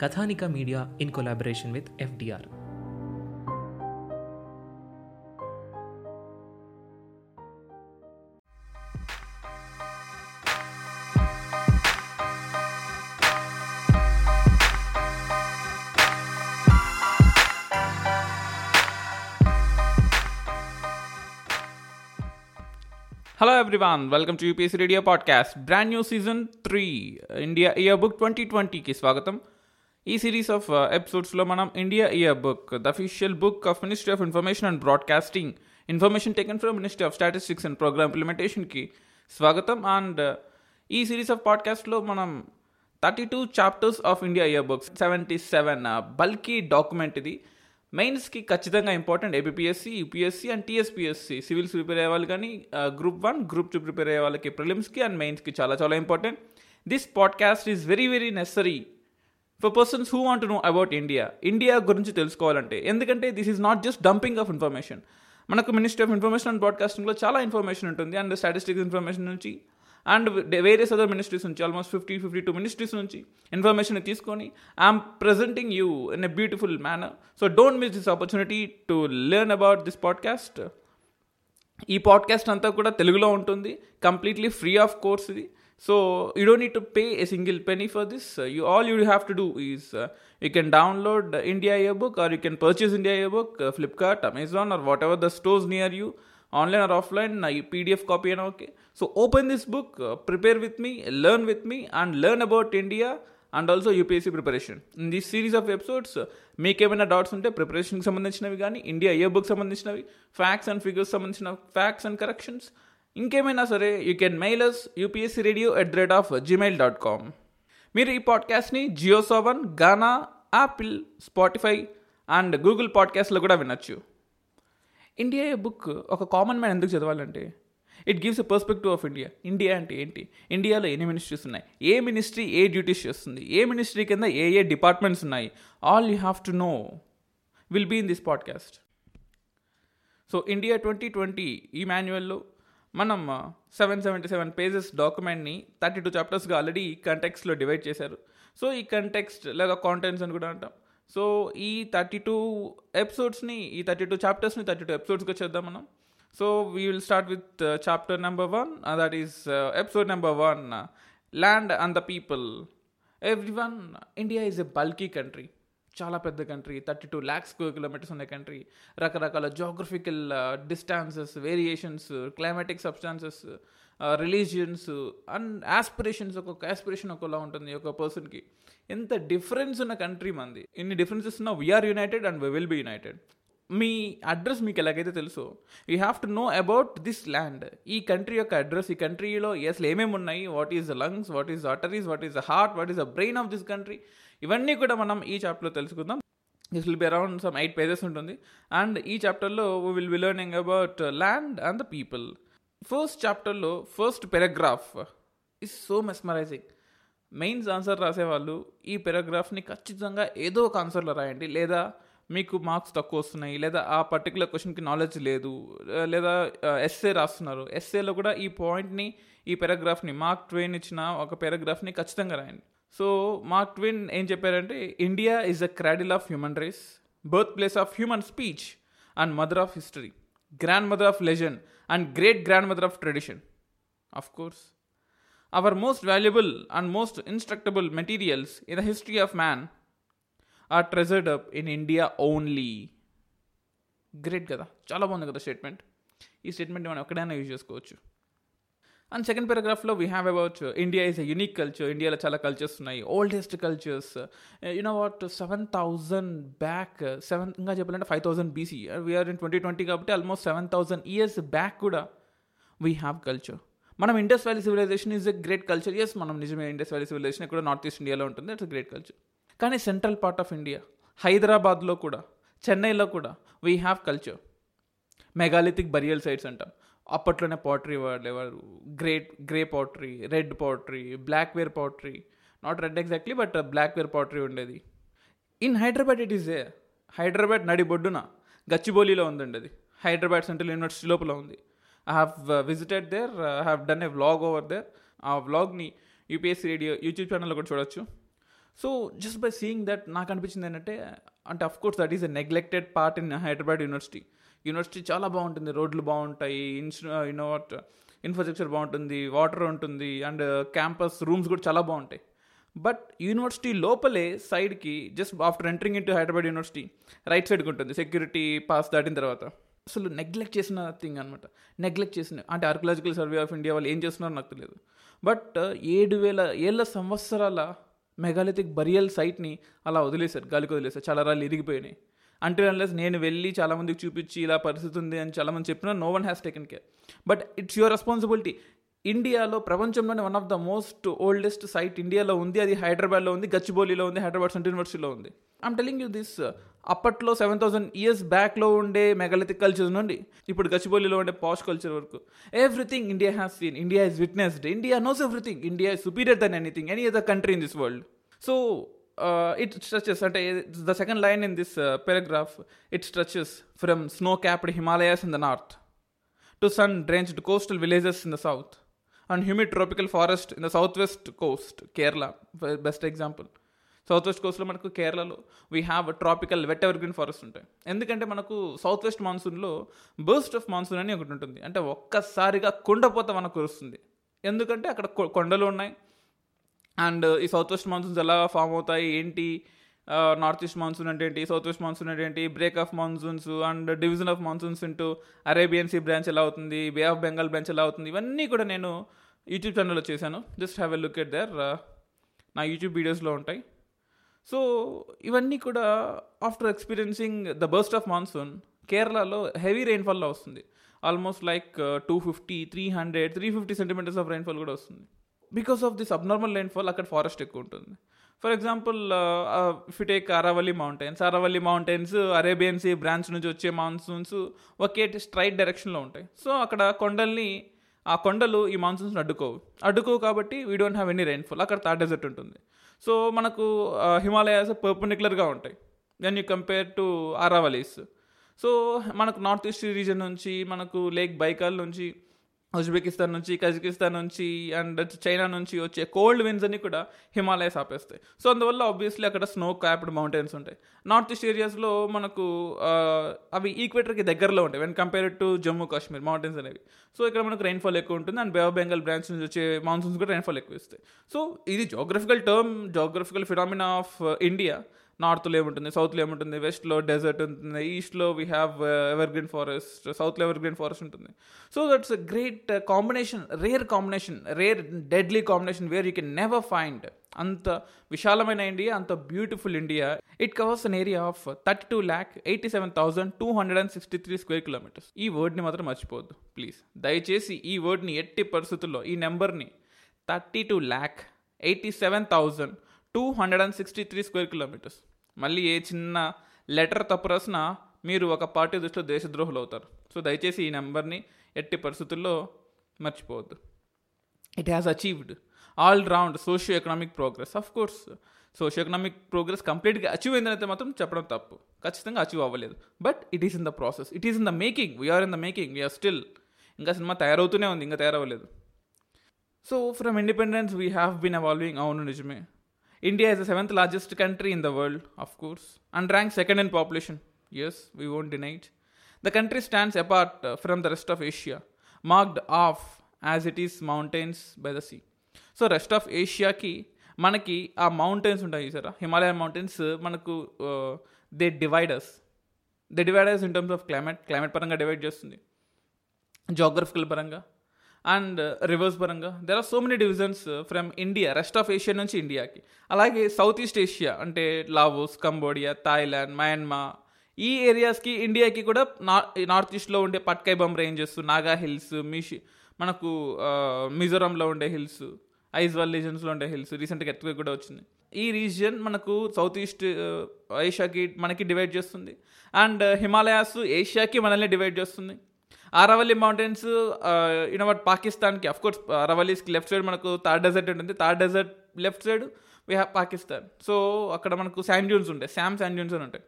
Kathanika Media in collaboration with FDR. Hello everyone, welcome to UPS Radio Podcast, brand new season 3, India Yearbook 2020 की स्वागतम ఈ series of ఎపిసోడ్స్లో మనం India year book the official book of ministry of information and broadcasting information taken from ministry of statistics and programme ఇంప్లిమెంటేషన్కి స్వాగతం. And ఈ series of పాడ్కాస్ట్లో మనం thirty two chapters of India year book seventy seven bulky document ఇది మెయిన్స్కి ఖచ్చితంగా important APSC UPSC and TSPSC civils prepare అయ్యే వాళ్ళు కానీ group one group two prepare అయ్యే వాళ్ళకి ప్రిలిమ్స్కి అండ్ మెయిన్స్కి చాలా చాలా important this podcast is very very necessary for persons who want know about India India గురించి తెలుసుకోవాలంటే ఎందుకంటే this is not just dumping of information మనకు మినిస్ట్రీ ఆఫ్ ఇన్ఫర్మేషన్ అండ్ బ్రాడ్కాస్టింగ్లో చాలా ఇన్ఫర్మేషన్ ఉంటుంది అండ్ స్టాటిస్టిక్స్ ఇన్ఫర్మేషన్ నుంచి అండ్ వేరియస్ అదర్ మినిస్ట్రీస్ నుంచి almost fifty fifty two ministries నుంచి ఇన్ఫర్మేషన్ తీసుకొని I'm presenting you in a beautiful manner so don't miss this opportunity to learn about this podcast ఈ podcast అంతా కూడా తెలుగులో ఉంటుంది completely free of course ఇది. So you don't need to pay a single penny for this you all you have to do is you can download India a book or you can purchase India a book Flipkart Amazon or whatever the stores near you online or offline uh, pdf copy and okay. So open this book uh, prepare with me learn with me and learn about india and also UPSC preparation in this series of episodes మీకు ఏమైనా doubts ఉంటే ప్రిపరేషన్కి సంబంధించినవి కానీ India year book సంబంధించినవి facts and figures సంబంధించిన facts and corrections ఇంకేమైనా సరే you can mail us UPSC radio at the rate of Gmail dot com మీరు ఈ పాడ్కాస్ట్ని Jio Saavn Gaana Apple Spotify and Google పాడ్కాస్ట్లో కూడా వినొచ్చు. ఇండియా బుక్ ఒక కామన్ మ్యాన్ ఎందుకు చదవాలంటే it gives a perspective of India India అంటే ఏంటి? ఇండియాలో ఎన్ని మినిస్ట్రీస్ ఉన్నాయి? ఏ మినిస్ట్రీ ఏ డ్యూటీస్ చేస్తుంది? ఏ మినిస్ట్రీ కింద ఏ ఏ డిపార్ట్మెంట్స్ ఉన్నాయి? All you have to know will be in this podcast so India twenty twenty ఈ మాన్యువల్లో మనం సెవెన్ సెవెంటీ సెవెన్ పేజెస్ డాక్యుమెంట్ని థర్టీ టూ చాప్టర్స్గా ఆల్రెడీ కంటెక్స్లో డివైడ్ చేశారు. సో ఈ కంటెక్స్ట్ లేదా కాంటెంట్స్ అని కూడా అంటాం. సో ఈ థర్టీ టూ ఎపిసోడ్స్ని ఈ థర్టీ టూ చాప్టర్స్ని థర్టీ టూ ఎపిసోడ్స్గా చేద్దాం మనం. So we will start with chapter number one that is episode number one land and the people everyone India is a bulky country చాలా పెద్ద country thirty two lakhs kilometres ఉన్న country రకరకాల geographical distances variations climatic substances religions and aspirations ఒక్కొక్క aspiration ఒకలా ఉంటుంది ఒక పర్సన్కి ఎంత డిఫరెన్స్ ఉన్న కంట్రీ మంది. ఇన్ని డిఫరెన్సెస్ ఉన్నా we are united and we will be united me address మీకు ఎలాగైతే తెలుసో you have to know about this land ఈ కంట్రీ యొక్క అడ్రస్ ఈ కంట్రీలో అసలు ఏమేమి ఉన్నాయి what is the lungs what is the arteries what is the heart what is the brain of this country ఇవన్నీ కూడా మనం ఈ చాప్టర్లో తెలుసుకుందాం. This will be around some eight pages ఉంటుంది. అండ్ ఈ చాప్టర్లో we will be learning about land and the people first చాప్టర్లో first paragraph is so mesmerising mains answer రాసేవాళ్ళు ఈ పెరాగ్రాఫ్ని ఖచ్చితంగా ఏదో ఒక ఆన్సర్లో రాయండి. లేదా మీకు మార్క్స్ తక్కువ వస్తున్నాయి. లేదా ఆ పర్టికులర్ క్వశ్చన్కి నాలెడ్జ్ లేదు. లేదా uh, ఎస్ఏ రాస్తున్నారు. ఎస్ఏలో కూడా ఈ పాయింట్ని ఈ పారాగ్రాఫ్ని మార్క్ ట్వెయిన్ ఇచ్చిన ఒక పారాగ్రాఫ్ని ఖచ్చితంగా రాయండి. సో మార్క్ ట్విన్ ఏం చెప్పారంటే India is a cradle of human race birth place of human speech and mother of history grand mother of legend and great grand mother of tradition. Of course our most valuable and most instructable materials in the history of man are treasured up in India only great కదా. చాలా బాగుంది కదా statement ఈ statement మనం ఎక్కడైనా use చేసుకోవచ్చు. And second పారాగ్రాఫ్లో we have about India is a unique culture ఇండియాలో చాలా కల్చర్స్ ఉన్నాయి. Oldest cultures you know what seven thousand back seven ఇంకా చెప్పాలంటే five thousand BC we are in twenty twenty కాబట్టి almost seven thousand years back కూడా we have culture మనం Indus valley civilisation is a great culture yes మనం నిజమే. Indus valley civilisation ఇక్కడ north east ఇండియాలో ఉంటుంది. ఇట్స్ గ్రేట్ కల్చర్ కానీ central part of India హైదరాబాద్లో కూడా చెన్నైలో కూడా we have culture megalithic burial sites అంటాం. అప్పట్లోనే పాటరీ ఎవరు? Great grey pottery red pottery black ware pottery not red exactly but black ware pottery ఉండేది. In Hyderabad it is a Hyderabad నడి బొడ్డున గచ్చిబౌలిలో ఉందండి అది హైదరాబాద్ సెంట్రల్ యూనివర్సిటీ లోపల ఉంది. I have visited there I have done a vlog over there ఆ వ్లాగ్ని UPSC radio YouTube ఛానల్లో కూడా చూడొచ్చు. So just by seeing that నాకు అనిపించింది ఏంటంటే అంటే of course that is a neglected part in Hyderabad university university చాలా బాగుంటుంది. రోడ్లు బాగుంటాయి ఇన్స్టు యూనో వాట్ ఇన్ఫ్రాస్ట్రక్చర్ బాగుంటుంది వాటర్ ఉంటుంది అండ్ క్యాంపస్ రూమ్స్ కూడా చాలా బాగుంటాయి. బట్ యూనివర్సిటీ లోపలే సైడ్కి just after entering in to Hyderabad university right సైడ్కి ఉంటుంది. సెక్యూరిటీ పాస్ దాటిన తర్వాత. అసలు నెగ్లెక్ట్ చేసిన థింగ్ అనమాట నెగ్లెక్ట్ చేసిన అంటే ఆర్కియలాజికల్ సర్వే ఆఫ్ ఇండియా వాళ్ళు ఏం చేస్తున్నారో నాకు తెలియదు. బట్ uh, ఏడు వేల ఏళ్ళ సంవత్సరాల మెగాలిథిక్ బరియల్ సైట్ని అలా వదిలేశారు గాలికి వదిలేశారు. చాలా రాళ్ళు ఇరిగిపోయినాయి. అంటే అన్లెస్ నేను వెళ్ళి చాలామందికి చూపించి ఇలా పరిస్థితి ఉంది అని చాలామంది చెప్పినా no one has taken care but it's your responsibility ఇండియాలో ప్రపంచంలోనే one of the most oldest site ఇండియాలో ఉంది. అది హైదరాబాద్లో ఉంది గచ్చిబౌలిలో ఉంది హైదరాబాద్ సెంట్రల్ యూనివర్సిటీలో ఉంది. ఐమ్ టెలింగ్ యూ దిస్ అప్పట్లో సెవెన్ థౌసండ్ ఇయర్స్ బ్యాక్లో ఉండే మెగాలిథిక్ కల్చర్ నుండి ఇప్పుడు గచ్చిబౌలిలో ఉండే పాష్ కల్చర్ వరకు everything India has seen India is witnessed India knows everything India is superior than anything any other country in this world so it stretches అంటే the second line in this paragraph it stretches from snow capped Himalayas in the north to sun drenched coastal villages in the south and humid tropical forest in the south west coast Kerala best example south west కోస్ట్లో మనకు కేరళలో we have tropical wet evergreen forest ఉంటాయి. ఎందుకంటే మనకు south west మాన్సూన్లో burst of monsoon అని ఒకటి ఉంటుంది. అంటే ఒక్కసారిగా కుండపోత మనకు కురుస్తుంది ఎందుకంటే అక్కడ కొ- కొండలు ఉన్నాయి. అండ్ ఈ సౌత్ వెస్ట్ మాన్సూన్స్ ఎలా ఫామ్ అవుతాయి? ఏంటి? నార్త్ ఈస్ట్ మాన్సూన్ అంటే ఏంటి? సౌత్ వెస్ట్ మాన్సూన్ అంటే ఏంటి? Break of monsoons and division of monsoons into Arabian sea branch ఎలా అవుతుంది? బే ఆఫ్ బెంగాల్ బ్రాంచ్ ఎలా అవుతుంది? ఇవన్నీ కూడా నేను యూట్యూబ్ ఛానల్లో చేశాను. Just have a look at there. నా యూట్యూబ్ వీడియోస్లో ఉంటాయి. సో ఇవన్నీ కూడా after experiencing the burst of monsoon కేరళలో హెవీ రెయిన్ఫాల్లో వస్తుంది. Almost like two fifty three hundred three fifty centimetres of rainfall కూడా వస్తుంది. Because of this abnormal rainfall అక్కడ ఫారెస్ట్ ఎక్కువ ఉంటుంది. For example ఫిటేక్ Aravalli Aravalli mountains Aravalli mountains Arabian sea branch నుంచి వచ్చే మాన్సూన్స్ ఒకే స్ట్రైట్ డైరెక్షన్లో ఉంటాయి. సో అక్కడ కొండల్ని ఆ కొండలు ఈ మాన్సూన్స్ అడ్డుకోవు. అడ్డుకోవు కాబట్టి we don't have any rainfall అక్కడ థర్డ్ డెజర్ట్ ఉంటుంది. సో మనకు uh, హిమాలయాస్ పర్పెండిక్యులర్గా ఉంటాయి. Then you compare to Aravallis so మనకు నార్త్ ఈస్ట్ రీజన్ నుంచి మనకు లేక్ బైకాల్ నుంచి ఉజ్బెకిస్తాన్ నుంచి కజకిస్తాన్ నుంచి అండ్ చైనా నుంచి వచ్చే కోల్డ్ విన్స్ అన్ని కూడా హిమాలయస్ ఆపేస్తాయి సో అందువల్ల ఆబ్వియస్లీ అక్కడ స్నో క్యాప్డ్ మౌంటైన్స్ ఉంటాయి. నార్త్ ఈస్ట్ ఏరియాస్లో మనకు అవి ఈక్వేటర్కి దగ్గరలో ఉంటాయి when compare to Jammu Kashmir mountains అనేవి. సో ఇక్కడ మనకు రెయిన్ఫాల్ ఎక్కువ ఉంటుంది and Bay of Bengal branch నుంచి వచ్చే మాన్సూన్స్ కూడా రెయిన్ఫాల్ ఎక్కువ ఇస్తాయి. సో ఇది geographical term geographical phenomena of India నార్త్లో ఏముంటుంది? సౌత్లో ఏముంటుంది? వెస్ట్లో డెజర్ట్ ఉంటుంది. ఈస్ట్లో we have evergreen forest సౌత్లో ఎవర్ గ్రీన్ ఫారెస్ట్ ఉంటుంది. So that's a great combination rare combination rare deadly combination where you can never find అంత విశాలమైన ఇండియా అంత beautiful India it covers an area of thirty two lakh eighty seven thousand two hundred and sixty three square kilometres ఈ వర్డ్ని మాత్రం మర్చిపోవద్దు. Please దయచేసి ఈ వర్డ్ని ఎట్టి పరిస్థితుల్లో ఈ నెంబర్ని thirty two lakh eighty seven thousand two hundred and sixty three square kilometres మళ్ళీ ఏ చిన్న లెటర్ తప్పు రాసినా మీరు ఒక పార్టీ దృష్టిలో దేశద్రోహులు అవుతారు సో దయచేసి ఈ నెంబర్ని ఎట్టి పరిస్థితుల్లో మర్చిపోవద్దు. It has achieved all round socio economic progress of course socio economic progress కంప్లీట్గా అచీవ్ అయిందనైతే మాత్రం చెప్పడం తప్పు. ఖచ్చితంగా అచీవ్ అవ్వలేదు. But it is in the process it is in the making we're in the making we're still ఇంకా cinema తయారవుతూనే ఉంది. ఇంకా తయారవ్వలేదు. So from independence we have been evolving అవును నిజమే. India is the seventh largest country in the world of course and rank second in population as we won't deny it the country stands apart from the rest of Asia marked off as it is mountains by the sea so rest of ఏషియాకి మనకి ఆ mountains ఉంటాయి చూసారా? Himalayan mountains మనకు they dividers they dividers in terms of climate climate పరంగా divide చేస్తుంది. Geographical పరంగా. And rivers పరంగా there are so many divisions from India rest of Asia నుంచి ఇండియాకి అలాగే సౌత్ ఈస్ట్ ఏషియా అంటే లావోస్ కంబోడియా థాయిలాండ్ మయన్మా ఈ ఏరియాస్కి ఇండియాకి కూడా నార్త్ ఈస్ట్లో ఉండే పట్కైబమ్ రేంజెస్ నాగా హిల్స్ మిషి మనకు మిజోరంలో ఉండే హిల్స్ ఐజ్వాల్ రీజన్స్లో ఉండే హిల్స్ రీసెంట్గా ఎత్తుగా కూడా వచ్చింది. ఈ రీజియన్ మనకు సౌత్ ఈస్ట్ ఏషియాకి మనకి డివైడ్ చేస్తుంది. అండ్ uh, హిమాలయాస్ ఏషియాకి మనల్ని డివైడ్ చేస్తుంది. అరవల్లి మౌంటైన్స్ యూనో పాకిస్తాన్కి అఫ్కోర్స్ అరవల్లీస్కి లెఫ్ట్ సైడ్ మనకు థార్ డెజర్ట్ ఉంటుంది. Thar desert left side we have Pakistan so అక్కడ మనకు శాండ్ డ్యూన్స్ ఉంటాయి. శామ్ శాండ్ డ్యూన్స్ అని ఉంటాయి.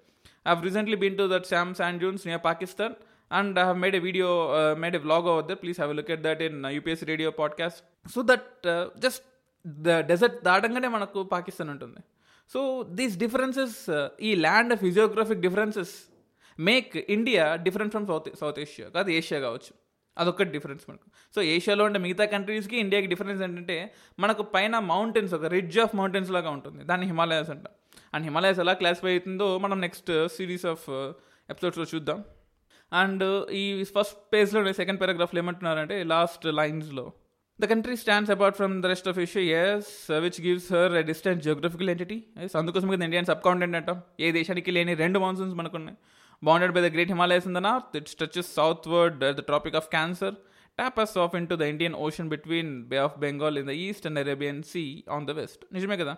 I have recently been to that Sam sand dunes near Pakistan and I have made a video made a vlog over there please have look at that in UPS radio podcast so that just the desert దాటంగానే మనకు పాకిస్తాన్ ఉంటుంది. So these differences ఈ land physiographic differences make India different from south south Asia కాదు Asia కావచ్చు. అదొక్కటి difference మనకు. So ఏషియాలో ఉండే మిగతా కంట్రీస్కి ఇండియాకి డిఫరెన్స్ ఏంటంటే మనకు పైన మౌంటైన్స్ ఒక రిడ్జ్ ఆఫ్ మౌంటైన్స్ లాగా ఉంటుంది. దాన్ని హిమాలయాస్ అంట. అండ్ హిమాలయాస్ ఎలా క్లాసిఫై అవుతుందో మనం నెక్స్ట్ సిరీస్ ఆఫ్ ఎపిసోడ్స్లో చూద్దాం. అండ్ uh, ఈ ఫస్ట్ పేజ్లో సెకండ్ పారాగ్రాఫ్లో ఏమంటున్నారంటే లాస్ట్ లైన్స్లో the country stands apart from the rest of Asia as which gives her a distant geographical entity as అందుకోసం కదా ఇండియన్ సబ్ కాంటినెంట్ అంటాం. ఏ దేశానికి లేని రెండు monsoons మనకున్నాయి. Bounded by the great Himalayas in the north it stretches southward the tropic of cancer tap off into the Indian ocean between bay of Bengal in the east and Arabian sea on the west నిజమే కదా?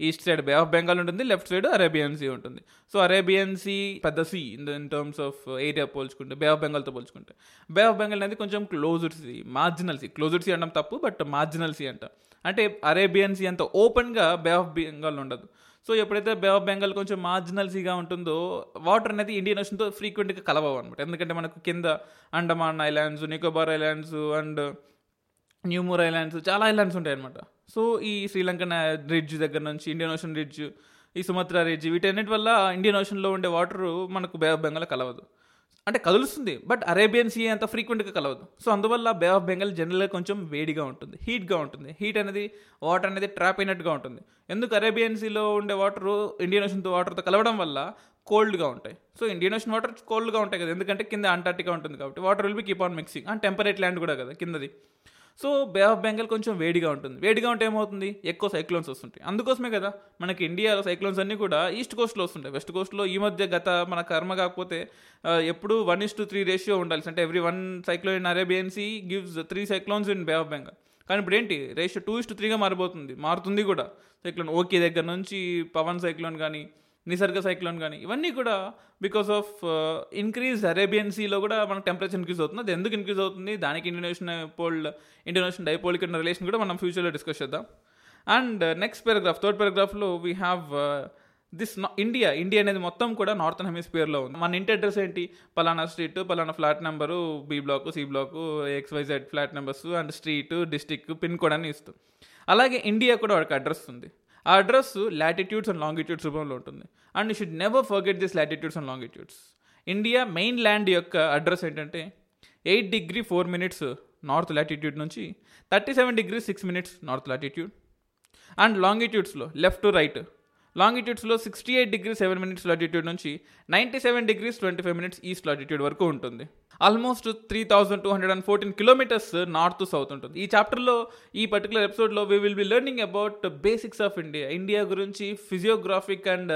East side bay of Bengal ఉంటుంది left side Arabian see ఉంటుంది. So Arabian see పెద్ద sea in in terms of area పోల్చుకుంటే bay of బెంగాల్తో పోల్చుకుంటే. Bay of Bengal అనేది కొంచెం closed sea marginal sea closed sea అనడం తప్పు బట్ మార్జినల్ సీ అంట. అంటే అరేబియన్ సీ అంత ఓపెన్గా బే ఆఫ్ బెంగాల్ ఉండదు. సో ఎప్పుడైతే బే ఆఫ్ బెంగాల్ కొంచెం మార్జినల్ సీగా ఉంటుందో వాటర్ అనేది ఇండియన్ ఓషన్తో ఫ్రీక్వెంట్గా కలవవు అనమాట ఎందుకంటే మనకు కింద Andaman islands Nicobar islands and New Moore islands చాలా ఐలాండ్స్ ఉంటాయి అనమాట సో ఈ శ్రీలంకన్ రిడ్జ్ దగ్గర నుంచి ఇండియన్ ఓషన్ రిడ్జ్ ఈ సుమత్రా రిడ్జ్ వీటన్నిటి వల్ల ఇండియన్ ఓషన్లో ఉండే వాటర్ మనకు బే ఆఫ్ బెంగాల్ కలవదు. అంటే కదులుస్తుంది. బట్ అరేబియన్ సీ అంత ఫ్రీక్వెంట్గా కలవదు. సో అందువల్ల బే ఆఫ్ బెంగాల్ జనరల్గా కొంచెం వేడిగా ఉంటుంది. హీట్గా ఉంటుంది. హీట్ అనేది వాటర్ అనేది ట్రాప్ అయినట్టుగా ఉంటుంది. ఎందుకు అరేబియన్ సీలో ఉండే వాటర్ ఇండియన్ ఓషన్తో వాటర్తో కలవడం వల్ల కోల్డ్గా ఉంటాయి. సో ఇండియన్ ఓషన్ వాటర్ కోల్డ్గా ఉంటాయి కదా. ఎందుకంటే కింద అంటార్టికా ఉంటుంది కాబట్టి water will be keep on mixing and temperate land కూడా కదా కిందది. సో బే ఆఫ్ బెంగాల్ కొంచెం వేడిగా ఉంటుంది. వేడిగా ఉంటే ఏమవుతుంది? ఎక్కువ సైక్లోన్స్ వస్తుంటాయి. అందుకోసమే కదా మనకి ఇండియాలో సైక్లోన్స్ అన్నీ కూడా ఈస్ట్ కోస్ట్లో వస్తుంటాయి. వెస్ట్ కోస్ట్లో ఈ మధ్య గత మన కర్మ కాకపోతే ఎప్పుడు one is to three ratio ఉండాలి. అంటే every one cyclone in Arabian Sea gives three cyclones in Bay of Bengal కానీ ఇప్పుడు ఏంటి? రేషియో టూ ఇస్ టు త్రీగా మారిపోతుంది. మారుతుంది కూడా. సైక్లోన్ ఓకే దగ్గర నుంచి పవన్ సైక్లోన్ కానీ నిసర్గ సైక్లోన్ కానీ ఇవన్నీ కూడా బికాస్ ఆఫ్ ఇంక్రీజ్ అరేబియన్ సీలో కూడా మనకు టెంపరేచర్ ఇంక్రీజ్ అవుతుంది. అది ఎందుకు ఇంక్రీజ్ అవుతుంది? దానికి ఇండియన్ పోల్డ్ ఇండియన్ డైపోల్కి ఉన్న రిలేషన్ కూడా మనం ఫ్యూచర్లో డిస్కస్ చేద్దాం. And next paragraph third పారాగ్రాఫ్లో we have this India India అనేది మొత్తం కూడా నార్థన్ హెమిస్పియర్లో ఉంది. మన ఇంటి అడ్రస్ ఏంటి? పలానా స్ట్రీట్ పలానా flat number B block C block XYZ flat numbers and street district pin code అని ఇస్తుంది. అలాగే ఇండియా కూడా వాడికి అడ్రస్ ఉంది. ఆ అడ్రస్ లాటిట్యూడ్స్ అండ్ లాంగిట్యూడ్స్ రూపంలో ఉంటుంది. And you should never forget this latitudes and longitudes India mainland యొక్క అడ్రస్ ఏంటంటే eight degree four minutes north latitude నుంచి thirty seven degree six minutes north latitude and లాంగిట్యూడ్స్లో left to right లాంగిట్యూడ్స్లో sixty eight degree seven minutes latitude నుంచి ninety seven degrees twenty five minutes east latitude వరకు ఉంటుంది. Almost three thousand two hundred and fourteen kilometres north south ఉంటుంది. ఈ చాప్టర్లో ఈ particular ఎపిసోడ్లో we will be learning about basics of India India గురించి physiographic and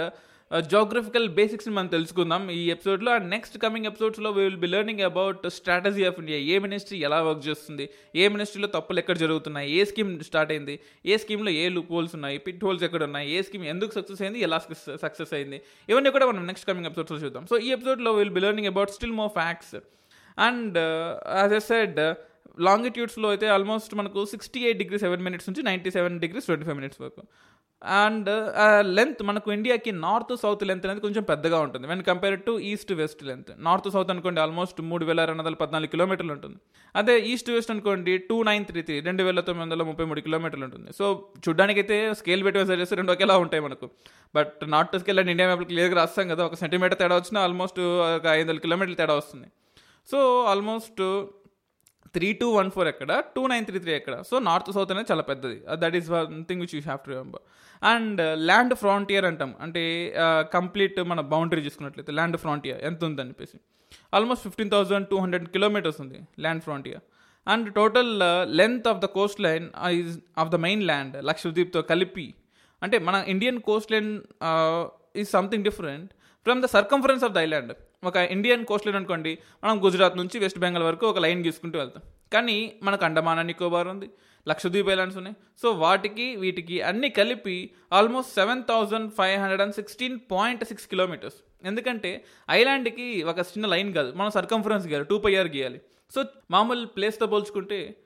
Uh, geographical బేసిక్స్ని మనం తెలుసుకుందాం. ఈ ఎపిసోడ్లో అండ్ నెక్స్ట్ కమింగ్ ఎపిసోడ్స్లో we will be learning about strategy of India A ministry ఎలా వర్క్ చేస్తుంది? ఏ మినిస్ట్రీలో తప్పులు ఎక్కడ జరుగుతున్నాయి? ఏ స్కీమ్ స్టార్ట్ అయింది? ఏ స్కీమ్లో ఏ లూప్ హోల్స్ ఉన్నాయి? పిట్ హోల్స్ ఎక్కడ ఉన్నాయి? ఏ స్కీమ్ ఎందుకు సక్సెస్ అయింది? ఎలా సక్సెస్ అయింది? ఇవన్నీ కూడా మనం నెక్స్ట్ కమింగ్ ఎపిసోడ్స్లో చూద్దాం. సో ఈ ఎపిసోడ్లో will be learning about still more facts and as I said లాంగిట్యూడ్స్లో అయితే ఆల్మోస్ట్ మనకు sixty eight degree seven minutes నుంచి ninety seven degrees twenty five minutes వరకు. అండ్ లెంత్ మనకు ఇండియాకి నార్త్ సౌత్ లెంత్ అనేది కొంచెం పెద్దగా ఉంటుంది. When compare to east west length north south అనుకోండి ఆల్మోస్ట్ మూడు వేల రెండు వందల పద్నాలుగు కిలోమీటర్లు ఉంటుంది. అదే ఈస్ట్ వెస్ట్ అనుకోండి టూ నైన్ త్రీ త్రీ రెండు వేల తొమ్మిది వందల ముప్పై మూడు కిలోమీటర్లు ఉంటుంది. సో చూడ్డానికైతే స్కేల్ పెట్టి మెసేజ్ చేస్తే రెండు ఒకేలా ఉంటాయి మనకు. But north scale and India map క్లియర్గా రాస్తాం కదా ఒక సెంటీమీటర్ తేడా వచ్చినా ఆల్మోస్ట్ ఒక ఐదు వందల కిలోమీటర్లు తేడా వస్తుంది. So almost three two one four ఎక్కడ టూ నైన్ త్రీ త్రీ ఎక్కడ. సో నార్త్ సౌత్ అనేది చాలా పెద్దది. That is one thing which you have to remember and land frontier అంటాం. అంటే కంప్లీట్ మన బౌండరీ చూసుకున్నట్లయితే ల్యాండ్ ఫ్రాంటియర్ ఎంత ఉందని చెప్పేసి. Almost fifteen thousand two hundred kilometres ఉంది land frontier. And total length of the coastline is of the mainland లక్షద్వీప్తో కలిపి. అంటే మన Indian coastline is something different from the circumference of the island ఒక Indian Coast line అనుకోండి మనం గుజరాత్ నుంచి west Bengal వరకు ఒక లైన్ గీసుకుంటూ వెళ్తాం. కానీ మనకు అండమాన్ నికోబార్ ఉంది. లక్షద్వీప్ ఐలాండ్స్ ఉన్నాయి. సో వాటికి వీటికి అన్ని కలిపి almost seven thousand five hundred and sixteen point six kilometres. ఎందుకంటే ఐలాండ్కి ఒక చిన్న లైన్ కాదు. మనం సర్కంఫరెన్స్ గీయాలి టూ పై ఆర్ గీయాలి. సో మామూలు ప్లేస్తో పోల్చుకుంటే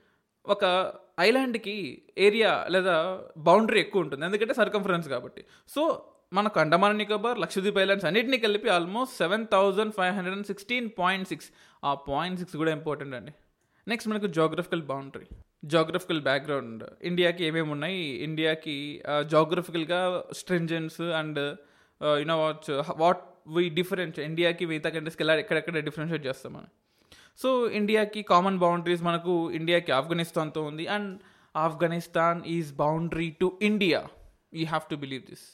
ఒక ఐలాండ్కి ఏరియా లేదా బౌండరీ ఎక్కువ ఉంటుంది. ఎందుకంటే సర్కంఫరెన్స్ కాబట్టి. సో మనకు అండమాన్ నికోబార్ లక్షద్వీప్ ఐలాండ్స్ అన్నింటినీ కలిపి almost seven thousand five hundred and sixteen point six. ఆ పాయింట్ సిక్స్ కూడా ఇంపార్టెంట్ అండి. నెక్స్ట్ మనకు జోగ్రఫికల్ బౌండరీ జోగ్రఫికల్ బ్యాక్గ్రౌండ్ ఇండియాకి ఏమేమి ఉన్నాయి? ఇండియాకి జోగ్రఫికల్గా స్ట్రింజెన్స్ and you know what what we difference ఇండియాకి మిగతా కంట్రీస్కి ఎలా ఎక్కడెక్కడ డిఫరెన్షియేట్ చేస్తామని సో ఇండియాకి కామన్ బౌండరీస్ మనకు ఇండియాకి ఆఫ్ఘనిస్తాన్తో ఉంది. And Afghanistan is boundary to India you have to believe this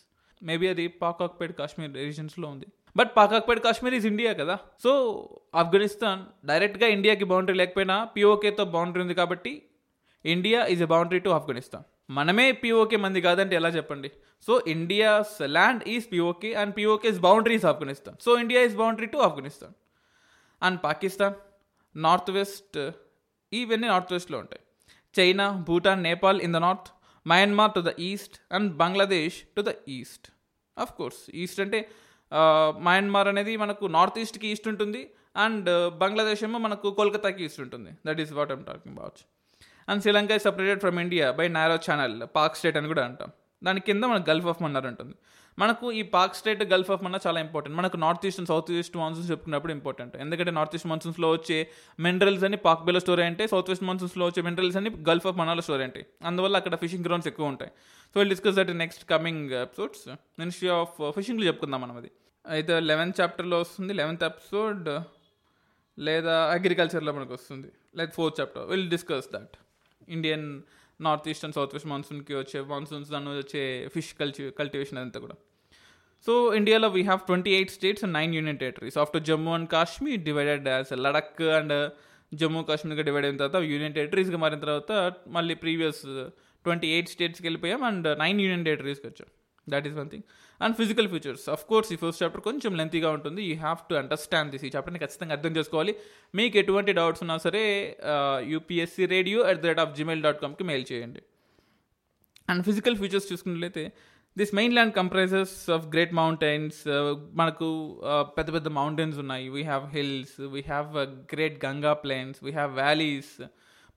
maybe అది పాక్ కాశ్మీర్ రీజన్స్లో ఉంది. But Pak Kashmir is India కదా. సో ఆఫ్ఘనిస్తాన్ డైరెక్ట్గా ఇండియాకి బౌండరీ లేకపోయినా పిఓకేతో బౌండరీ ఉంది కాబట్టి India is a boundary to Afghanistan మనమే పిఓకే మంది కాదంటే ఎలా చెప్పండి? So India's land is POK and POK is boundary is Afghanistan so India is boundary to Afghanistan and Pakistan north west ఇవన్నీ నార్త్ వెస్ట్లో ఉంటాయి. China Bhutan Nepal in the north Myanmar to the east and Bangladesh to the east of course east అంటే Myanmar అనేది మనకు north ఈస్ట్కి east ఉంటుంది and Bangladesh ఏమో మనకు కోల్కతాకి ఈస్ట్ ఉంటుంది. That is what I'm talking about and Sri Lanka is separated from India by narrow channel Palk strait అని కూడా అంటాం. దాని కింద మనకు గల్ఫ్ ఆఫ్ మన్నార్ ఉంటుంది. మనకు ఈ Palk Strait Gulf of Mannar చాలా ఇంపార్టెంట్ మనకు north east south east monsoons చెప్పుకున్నప్పుడు important ఎందుకంటే నార్త్ ఈస్ట్ మాన్సూన్స్లో వచ్చే మినరల్స్ అని పాక్ బేలో స్టోర్ అంటే సౌత్ ఈస్ట్ మాన్సూన్స్లో వచ్చే మినరల్స్ అని గల్ఫ్ ఆఫ్ మనాలో స్టోర్ అంటే. అందువల్ల అక్కడ ఫిషింగ్ గ్రౌండ్స్ ఎక్కువ ఉంటాయి. So will discuss that next coming episodes ministry of ఫిషింగ్లో చెప్పుకుందాం మనం అది. అయితే లెవెన్త్ చాప్టర్లో వస్తుంది లెవెన్త్ ఎపిసోడ్ లేదా అగ్రికల్చర్లో మనకు వస్తుంది. Like fourth chapter will discuss that Indian north east and south west మాన్సూన్కి వచ్చే మాన్సూన్స్ దాని వచ్చే ఫిష్ కల్చి కల్టివేషన్ అదంతా కూడా. సో ఇండియాలో we have twenty eight states and nine union territories after Jammu and Kashmir divided as Ladakh and Jammu కాశ్మీర్గా divide అయిన తర్వాత union టెరిటరీస్గా మారిన తర్వాత మళ్ళీ ప్రీవియస్ ట్వంటీ ఎయిట్ స్టేట్స్కి వెళ్ళిపోయాం అండ్ నైన్ యూనియన్ టెరిటరీస్కి వచ్చాం. That is one thing and physical features of course ఈ ఫస్ట్ చాప్టర్ కొంచెం లెంతీగా ఉంటుంది. You have to understand this ఈ చాప్టర్ని ఖచ్చితంగా అర్థం చేసుకోవాలి. మీకు ఎటువంటి డౌట్స్ ఉన్నా సరే UPSC radio at the rate of Gmail dot కామ్కి mail చేయండి. అండ్ ఫిజికల్ ఫీచర్స్ చూసుకున్నట్లయితే this mainland comprises of great mountains మనకు పెద్ద పెద్ద మౌంటైన్స్ ఉన్నాయి. We have hills we have great Ganga plains we have valleys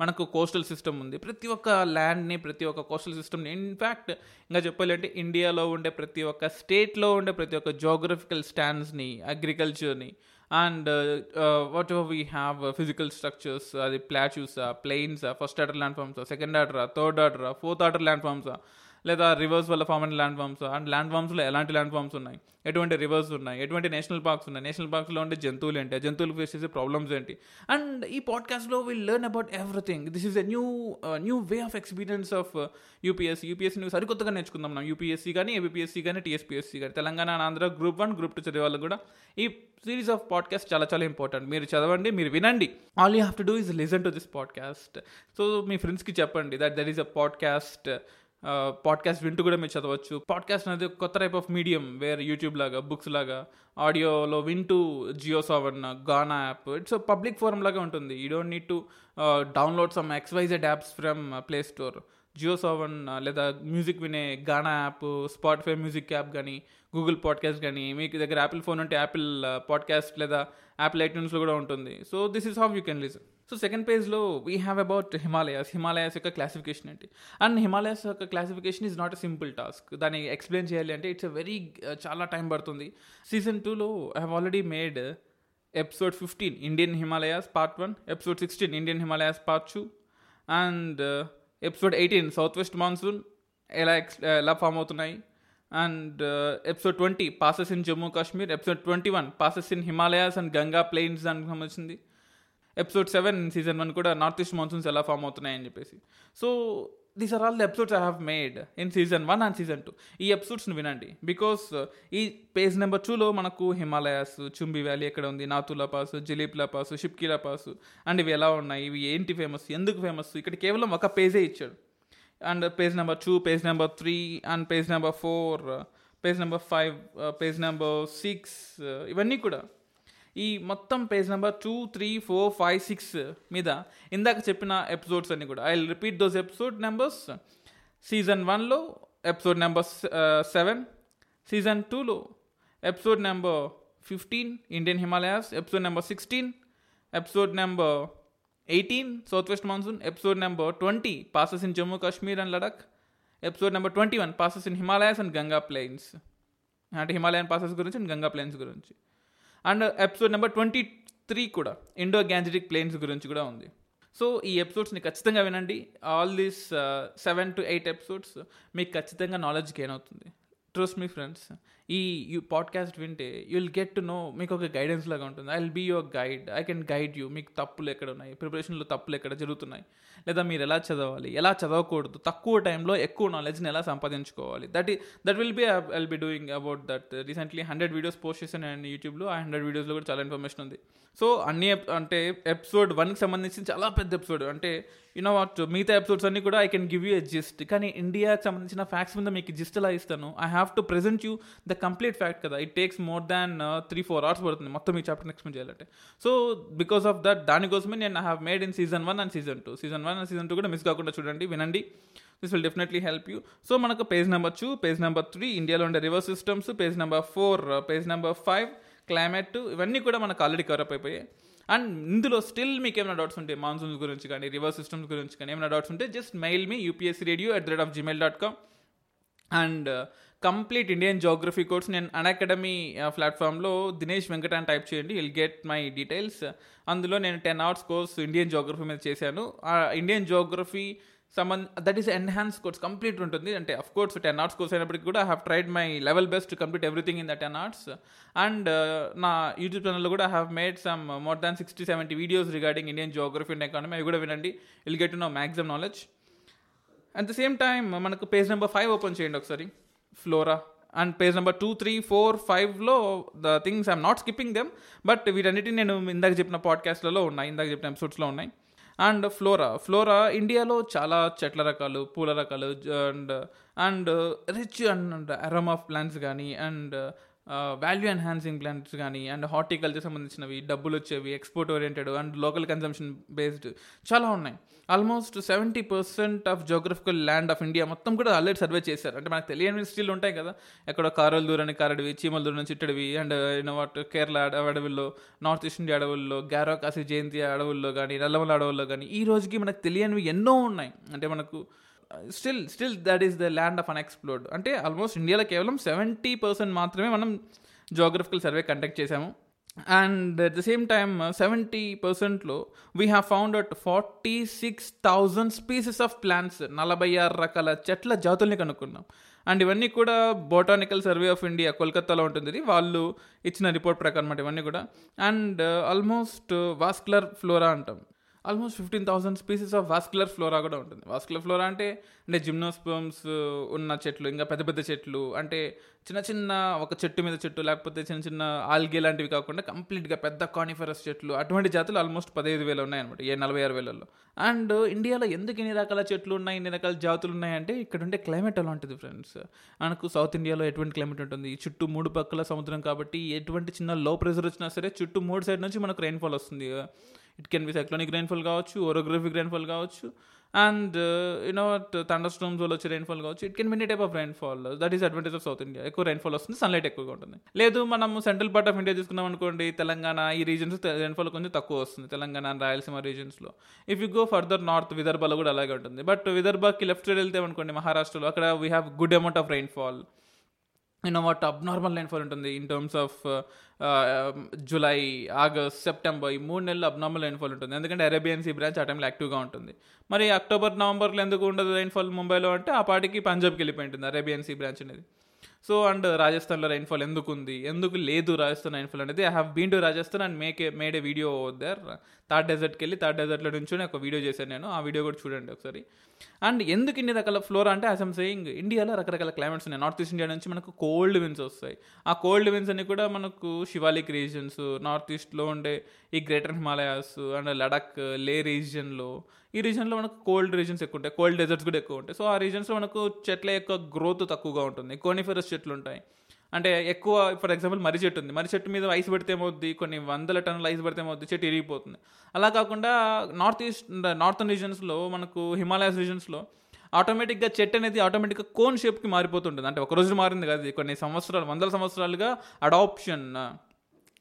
మనకు coastal system ఉంది. ప్రతి ఒక్క ల్యాండ్ని ప్రతి ఒక్క కోస్టల్ సిస్టమ్ని ఇన్ఫ్యాక్ట్ ఇంకా చెప్పాలంటే ఇండియాలో ఉండే ప్రతి ఒక్క స్టేట్లో ఉండే ప్రతి ఒక్క జోగ్రఫికల్ స్టాండ్స్ని అగ్రికల్చర్ని and whatever we have physical structures అది ప్లాచ్యూసా ప్లెయిన్సా ఫస్ట్ ఆర్డర్ ల్యాండ్ ఫామ్సా సెకండ్ ఆర్డరా థర్డ్ ఆర్డరా ఫోర్త్ ఆర్డర్ ల్యాండ్ ఫామ్సా లేదా రివర్స్ వల్ల ఫామ్ అయిన ల్యాండ్ ఫామ్స్ అండ్ ల్యాండ్ ఫామ్స్లో ఎలాంటి ల్యాండ్ ఫామ్స్ ఉన్నాయి? ఎటువంటి రివర్స్ ఉన్నాయి? ఎటువంటి నేషనల్ పార్క్స్ ఉన్నాయి? నేషనల్ పార్క్స్లో ఉండే జంతువులు ఏంటి? జంతువులు ఫేస్ చేసే ప్రాబ్లమ్స్ ఏంటి? అండ్ ఈ పాడ్కాస్ట్లో will learn about everything this is a new new way of experience of UPSC UPSC నువ్వు సరికొత్తగా నేర్చుకుందాం మనం. యూపీఎస్సీ కానీ ఏబిపిఎస్సీ కానీ టీఎస్పీఎస్సీ కానీ Telangana Andhra group one group two చదివే వాళ్ళకి కూడా ఈ సిరీస్ ఆఫ్ పాడ్కాస్ట్ చాలా చాలా ఇంపార్టెంట్ మీరు చదవండి మీరు వినండి. All you have to do is listen to this podcast so మీ ఫ్రెండ్స్కి చెప్పండి that that is a podcast podcast వింటూ కూడా మీరు చదవచ్చు. పాడ్కాస్ట్ అనేది కొత్త టైప్ ఆఫ్ మీడియం వేరే యూట్యూబ్ లాగా బుక్స్ లాగా ఆడియోలో వింటూ Jio Saavn Gaana app it's public forum లాగా ఉంటుంది. You don't need to download some XYZ apps from play store Jio Saavn లేదా మ్యూజిక్ వినే Gaana app Spotify music app కానీ గూగుల్ పాడ్కాస్ట్ కానీ మీకు దగ్గర యాపిల్ ఫోన్ ఉంటే యాపిల్ పాడ్కాస్ట్ లేదా యాపిల్ ఐట్యూన్స్లో కూడా ఉంటుంది. So this is how you can listen so second పేజ్లో we have about Himalayas Himalayas యొక్క క్లాసిఫికేషన్ ఏంటి? అండ్ హిమాలయాస్ యొక్క classification is not a simple task దాన్ని ఎక్స్ప్లెయిన్ చేయాలి అంటే ఇట్స్ అ వెరీ చాలా టైం పడుతుంది. సీజన్ టూలో I have already made episode fifteen Indian Himalayas part one episode sixteen Indian Himalayas part two and episode eighteen south west monsoon ఎలా ఎక్స్ ఎలా form అవుతున్నాయి? And episode twenty passes in Jammu Kashmir episode twenty one passes in Himalayas and Ganga plains దానికి సంబంధించింది. Episode seven season one కూడా north east monsoons ఎలా form అవుతున్నాయని చెప్పేసి. So these are all the episodes I have made in season one and season two ఈ ఎపిసోడ్స్ని వినండి. Because ఈ పేజ్ నెంబర్ టూలో మనకు హిమాలయాస్ చుంబి వ్యాలీ ఎక్కడ ఉంది? Nathu La pass Jelep La pass Shipki La pass and ఇవి ఎలా ఉన్నాయి? ఇవి ఏంటి ఫేమస్ ఎందుకు ఫేమస్ ఇక్కడ కేవలం ఒక పేజే ఇచ్చాడు. And page number two page number three and page number four page number five page number six ఇవన్నీ కూడా. ఈ మొత్తం page number two three four five six మీద ఇందాక చెప్పిన ఎపిసోడ్స్ అన్ని కూడా. I repeat those episode numbers season వన్లో ఎపిసోడ్ నెంబర్ సెవెన్ సీజన్ టూలో episode number fifteen Indian Himalayas episode number sixteen episode number eighteen south west monsoon episode number twenty passes in Jammu Kashmir and Ladakh episode number twenty one passes in Himalayas and Ganga plains అంటే Himalayan passes గురించి and Ganga plains గురించి. And episode number twenty three కూడా Indo Gangetic plains గురించి కూడా ఉంది. So ఈ ఎపిసోడ్స్ని ఖచ్చితంగా వినండి. All these seven to eight episodes మీకు ఖచ్చితంగా నాలెడ్జ్ గెయిన్ అవుతుంది. ట్రస్ట్ మీ ఫ్రెండ్స్ ఈ యూ పాడ్కాస్ట్ వింటే you will get to know మీకు ఒక గైడెన్స్ లాగా ఉంటుంది. I will be your guide I can guide you మీకు తప్పులు ఎక్కడ ఉన్నాయి? ప్రిపరేషన్లో తప్పులు ఎక్కడ జరుగుతున్నాయి? లేదా మీరు ఎలా చదవాలి? ఎలా చదవకూడదు? తక్కువ టైంలో ఎక్కువ నాలెడ్జ్ని ఎలా సంపాదించుకోవాలి? దట్ ఈ that will be I'll be doing about that recently hundred videos post చేశాను అండ్ యూట్యూబ్లో ఆ హండ్రెడ్ వీడియోస్లో కూడా చాలా ఇన్ఫర్మేషన్ ఉంది. సో అన్ని అంటే ఎపిసోడ్ వన్కి సంబంధించి చాలా పెద్ద ఎపిసోడ్ అంటే యూనో వాట్ మిగతా ఎపిసోడ్స్ అన్ని కూడా I can give you a gist కానీ ఇండియాకి సంబంధించిన ఫ్యాక్ట్స్ మీద మీకు జిస్ట్ ఎలా ఇస్తాను? I have to present you the complete fact కదా. It takes more than three four hours పడుతుంది. మొత్తం ఈ చాప్టర్ ఎక్స్ప్లెయిన్ చేయాలంటే. సో బికాస్ ఆఫ్ దట్ దానికోసమే నేను I have made in season one and season two season one and season two కూడా miss కాకుండా చూడండి వినండి. This will definitely help you so మనకు page number two page number three ఇండియాలో ఉండే river systems page number four page number five climate ఇవన్నీ కూడా మనకు ఆల్రెడీ కవర్ అప్ అయిపోయాయి. అండ్ ఇందులో స్టిల్ మీకు ఏమైనా డౌట్స్ ఉంటే మాన్సూన్స్ గురించి కానీ రివర్ సిస్టమ్స్ గురించి కానీ ఏమైనా డౌట్స్ ఉంటే just mail me UPSC radio at the rate of Gmail dot com and complete Indian geography course. నేను అకాడమీ ప్లాట్ఫామ్లో దినేష్ వెంకట అని టైప్ చేయండి. విల్ గెట్ మై డీటెయిల్స్ అందులో నేను ten hours course Indian geography మీద చేశాను. ఇండియన్ జోగ్రఫీ సంబంధ that is enhance course complete ఉంటుంది. అంటే of course ten hours course అయినప్పటికీ కూడా I have tried my level best to complete everything in the ten hours. And నా YouTube ఛానల్లో కూడా I have made some more than sixty seventy videos regarding Indian geography and economy అవి కూడా వినండి. Will get know maximum knowledge at the same time మనకు page number five open చేయండి ఒకసారి. Flora and page number two three four ఫైవ్లో the things I'm not skipping them but వీటన్నిటిని నేను ఇందాక చెప్పిన పాడ్కాస్ట్లలో ఉన్నాయి ఇందాక చెప్పిన ఎపిసోడ్స్లో ఉన్నాయి. అండ్ ఫ్లోరా ఫ్లోరా ఇండియాలో చాలా చెట్ల రకాలు పూల రకాలు and and rich and aroma of plants కానీ అండ్ వాల్యూ ఎన్హాన్సింగ్ ప్లాంట్స్ కానీ అండ్ హార్టికల్చర్ సంబంధించినవి డబ్బులు వచ్చేవి export oriented and local consumption based చాలా ఉన్నాయి. Almost seventy percent of geographical land of India మొత్తం కూడా ఆల్రెడీ సర్వే చేశారు. అంటే మనకు తెలియని స్టిల్ ఉంటాయి కదా. ఎక్కడ కారల దూరని కారడివి చీమల దూరం చిట్టడివి అండ్ వాట్ కేరళ అడవుల్లో నార్త్ ఈస్ట్ ఇండియా అడవుల్లో గారో కాసి జయంతి అడవుల్లో కానీ నల్లమల అడవుల్లో కానీ ఈ రోజుకి మనకు తెలియనివి ఎన్నో ఉన్నాయి. అంటే మనకు still still that is the land of unexplored అంటే ఆల్మోస్ట్ ఇండియాలో కేవలం సెవెంటీ పర్సెంట్ మాత్రమే మనం జోగ్రఫికల్ సర్వే కండక్ట్ చేసాము and at the same time seventy పర్సెంట్లో we have found at forty six thousand species of plants నలభై ఆరు రకాల చెట్ల జాతుల్ని కనుక్కున్నాం. అండ్ ఇవన్నీ కూడా బొటానికల్ సర్వే ఆఫ్ ఇండియా కోల్కత్తాలో ఉంటుంది. ఇది వాళ్ళు ఇచ్చిన రిపోర్ట్ ప్రకారం అన్నమాట ఇవన్నీ కూడా. అండ్ ఆల్మోస్ట్ వాస్కులర్ ఫ్లోరా అంటాం. Almost fifteen thousand species of vascular flora కూడా ఉంటుంది. వాస్కులర్ ఫ్లోరా అంటే అంటే జిమ్నోస్పమ్స్ uh, ఉన్న చెట్లు ఇంకా పెద్ద పెద్ద చెట్లు అంటే చిన్న చిన్న ఒక చెట్టు మీద చెట్టు లేకపోతే చిన్న చిన్న ఆల్గే లాంటివి కాకుండా కంప్లీట్గా పెద్ద కానిఫరస్ చెట్లు అటువంటి జాతులు ఆల్మోస్ట్ పదహైదు వేలు ఉన్నాయన్నమాట ఏ నలభై ఆరు వేలలో అండ్ ఇండియాలో ఎందుకు ఇన్ని రకాల చెట్లు ఉన్నాయి ఇన్ని రకాల జాతులు ఉన్నాయంటే ఇక్కడ ఉండే క్లైమేట్ అలాంటిది ఫ్రెండ్స్. మనకు సౌత్ ఇండియాలో ఎటువంటి క్లైమేట్ ఉంటుంది? చుట్టూ మూడు పక్కల సముద్రం కాబట్టి ఎటువంటి చిన్న లో ప్రెషర్ వచ్చినా సరే చుట్టూ మూడు సైడ్ నుంచి మనకు రైన్ఫాల్ వస్తుంది. It can be cyclonic rainfall కావచ్చు ఓరోగ్రఫిక్ రైన్ఫాల్ కావచ్చు అండ్ యూనో థండర్ స్టోమ్స్ వల్ల వచ్చే రైన్ఫాల్ కావచ్చు. It can many type of rainfall that is advantage of south India ఎక్కువ రైన్ఫాల్ వస్తుంది సన్లైట్ ఎక్కువగా ఉంటుంది. లేదు మనం సెంట్రల్ పార్ట్ ఆఫ్ ఇండియా తీసుకున్నాం అనుకోండి తెలంగాణ ఈ రీజన్స్ రైన్ఫాల్ కొంచెం తక్కువ వస్తుంది Telangana and Rayalaseema రీజన్స్లో if you go further north విదర్భలో కూడా అలాగే ఉంటుంది. బట్ విదర్భకి లెఫ్ట్ సైడ్ వెళ్తే అనుకోండి మహారాష్ట్రలో అక్కడ we have good amount of rainfall you know what abnormal rainfall ఉంటుంది in terms of July August September ఈ మూడు నెలలు అబ్నార్మల్ రైన్ఫాల్ ఉంటుంది. ఎందుకంటే అరేబియన్ సీ బ్రాంచ్ ఆ టైంలో యాక్టివ్గా ఉంటుంది. మరి అక్టోబర్ నవంబర్లో ఎందుకు ఉండదు రైన్ఫాల్ ముంబైలో అంటే ఆ పాటికి పంజాబ్కి వెళ్ళిపోయి ఉంటుంది అరేబియన్ సీ బ్రాంచ్ అనేది. సో అండ్ రాజస్థాన్లో రైన్ఫాల్ ఎందుకు ఉంది ఎందుకు లేదు రాజస్థాన్ రైన్ఫాల్ అనేది? I have been to Rajasthan and make made a video there Thar డెజర్ట్కి వెళ్ళి థర్డ్ డెజర్ట్లో నుంచి ఒక వీడియో చేశాను నేను. ఆ వీడియో కూడా చూడండి ఒకసారి. అండ్ ఎందుకు ఇన్ని రకాల ఫ్లోరా అంటే యాజ్ ఐమ్ సేయింగ్ ఇండియాలో రకరకాల క్లైమేట్స్ ఉన్నాయి. నార్త్ ఈస్ట్ ఇండియా నుంచి మనకు కోల్డ్ విన్స్ వస్తాయి. ఆ కోల్డ్ విన్స్ అన్ని కూడా మనకు శివాలిక్ రీజన్స్ నార్త్ ఈస్ట్లో ఉండే ఈ గ్రేటర్ హిమాలయాస్ అండ్ లడక్ లే రీజియన్లో ఈ రీజన్లో మనకు కోల్డ్ రీజన్స్ ఎక్కువ ఉంటాయి కోల్డ్ డెజర్ట్స్ కూడా ఎక్కువ ఉంటాయి సో ఆ రీజన్స్లో మనకు చెట్ల యొక్క గ్రోత్ తక్కువగా ఉంటుంది. కోనిఫెరస్ చెట్లు ఉంటాయి. అంటే ఎక్కువ ఫర్ ఎగ్జాంపుల్ మర్రి చెట్టు ఉంది. మర్రి చెట్టు మీద ఐస్ పెడితే ఏమవుద్ది? కొన్ని వందల టన్నుల ఐస్ పెడితే ఏమవుద్ది? చెట్టు ఇరిగిపోతుంది. అలా కాకుండా నార్త్ ఈస్ట్ నార్థన్ రీజన్స్లో మనకు హిమాలయస్ రీజన్స్లో ఆటోమేటిక్గా చెట్టు అనేది ఆటోమేటిక్గా కోన్ షేప్కి మారిపోతుంటుంది. అంటే ఒక రోజు మారింది కాదు. కొన్ని సంవత్సరాలు వందల సంవత్సరాలుగా అడాప్షన్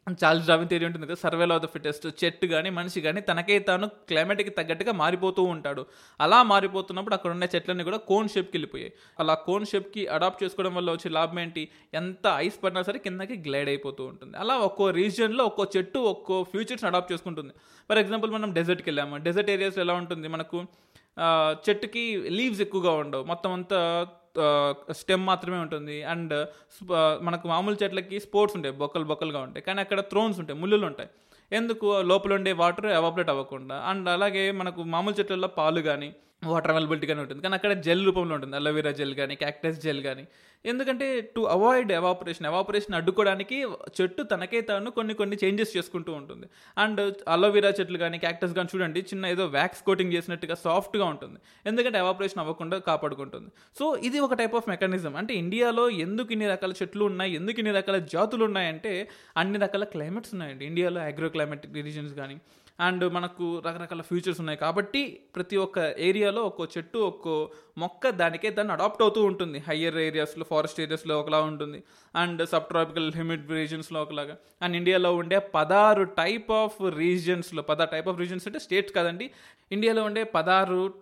చార్ల్స్ డావిన్ థియరీ ఉంటుంది కదా సర్వేల్ ఆఫ్ ద ఫిటెస్ట్ చెట్టు కానీ మనిషి కానీ తనకే తాను క్లైమేట్కి తగ్గట్టుగా మారిపోతూ ఉంటాడు. అలా మారిపోతున్నప్పుడు అక్కడ ఉన్న చెట్లన్నీ కూడా కోన్ షేప్కి వెళ్ళిపోయాయి. అలా కోన్ షేప్కి అడాప్ట్ చేసుకోవడం వల్ల వచ్చే లాభం ఏంటి? ఎంత ఐస్ పడినా సరే కిందకి గ్లైడ్ అయిపోతూ ఉంటుంది. అలా ఒక్కో రీజియన్లో ఒక్కో చెట్టు ఒక్కో ఫ్యూచర్స్ని అడాప్ట్ చేసుకుంటుంది. ఫర్ ఎగ్జాంపుల్ మనం డెజర్ట్కి వెళ్ళాము. డెజర్ట్ ఏరియాస్లో ఎలా ఉంటుంది? మనకు చెట్టుకి లీవ్స్ ఎక్కువగా ఉండవు. మొత్తం అంతా స్టెమ్ మాత్రమే ఉంటుంది. అండ్ మనకు మామూలు చెట్లకి స్పోర్ట్స్ ఉంటాయి. బొక్కలు బొక్కలుగా ఉంటాయి. కానీ అక్కడ థ్రోన్స్ ఉంటాయి. ముళ్ళులు ఉంటాయి. ఎందుకు? లోపల ఉండే వాటర్ ఎవాపరేట్ అవ్వకుండా. అండ్ అలాగే మనకు మామూలు చెట్లలో పాలు కానీ వాటర్ అవైలబిలిటీ కానీ ఉంటుంది. కానీ అక్కడ జెల్ రూపంలో ఉంటుంది. అలోవెరా జెల్ కానీ క్యాక్టస్ జెల్ కానీ ఎందుకంటే టు అవాయిడ్ ఎవాపరేషన్ ఎవాపరేషన్ అడ్డుకోవడానికి చెట్టు తనకే తాను కొన్ని కొన్ని చేంజెస్ చేసుకుంటూ ఉంటుంది. అండ్ అలోవెరా చెట్లు కానీ క్యాక్టస్ కానీ చూడండి చిన్న ఏదో వ్యాక్స్ కోటింగ్ చేసినట్టుగా సాఫ్ట్గా ఉంటుంది. ఎందుకంటే ఎవాపరేషన్ అవ్వకుండా కాపాడుకుంటుంది. సో ఇది ఒక టైప్ ఆఫ్ మెకానిజం అంటే ఇండియాలో ఎందుకు ఇన్ని రకాల చెట్లు ఉన్నాయి? ఎందుకు ఇన్ని రకాల జాతులు ఉన్నాయంటే అన్ని రకాల క్లైమేట్స్ ఉన్నాయండి. ఇండియాలో అగ్రో క్లైమేటిక్ రీజన్స్ కానీ అండ్ మనకు రకరకాల ఫ్యూచర్స్ ఉన్నాయి. కాబట్టి ప్రతి ఒక్క ఏరియాలో ఒక్కో చెట్టు ఒక్కో మొక్క దానికే దాన్ని అడాప్ట్ అవుతూ ఉంటుంది. హయ్యర్ ఏరియాస్లో ఫారెస్ట్ ఏరియాస్లో ఒకలా ఉంటుంది. అండ్ సబ్ ట్రాపికల్ హ్యూమిడ్ రీజన్స్లో ఒకలాగా. అండ్ ఇండియాలో ఉండే పదహారు టైప్ ఆఫ్ రీజన్స్లో పదహారు టైప్ ఆఫ్ రీజన్స్ అంటే స్టేట్స్ కాదండి. ఇండియాలో ఉండే పదహారు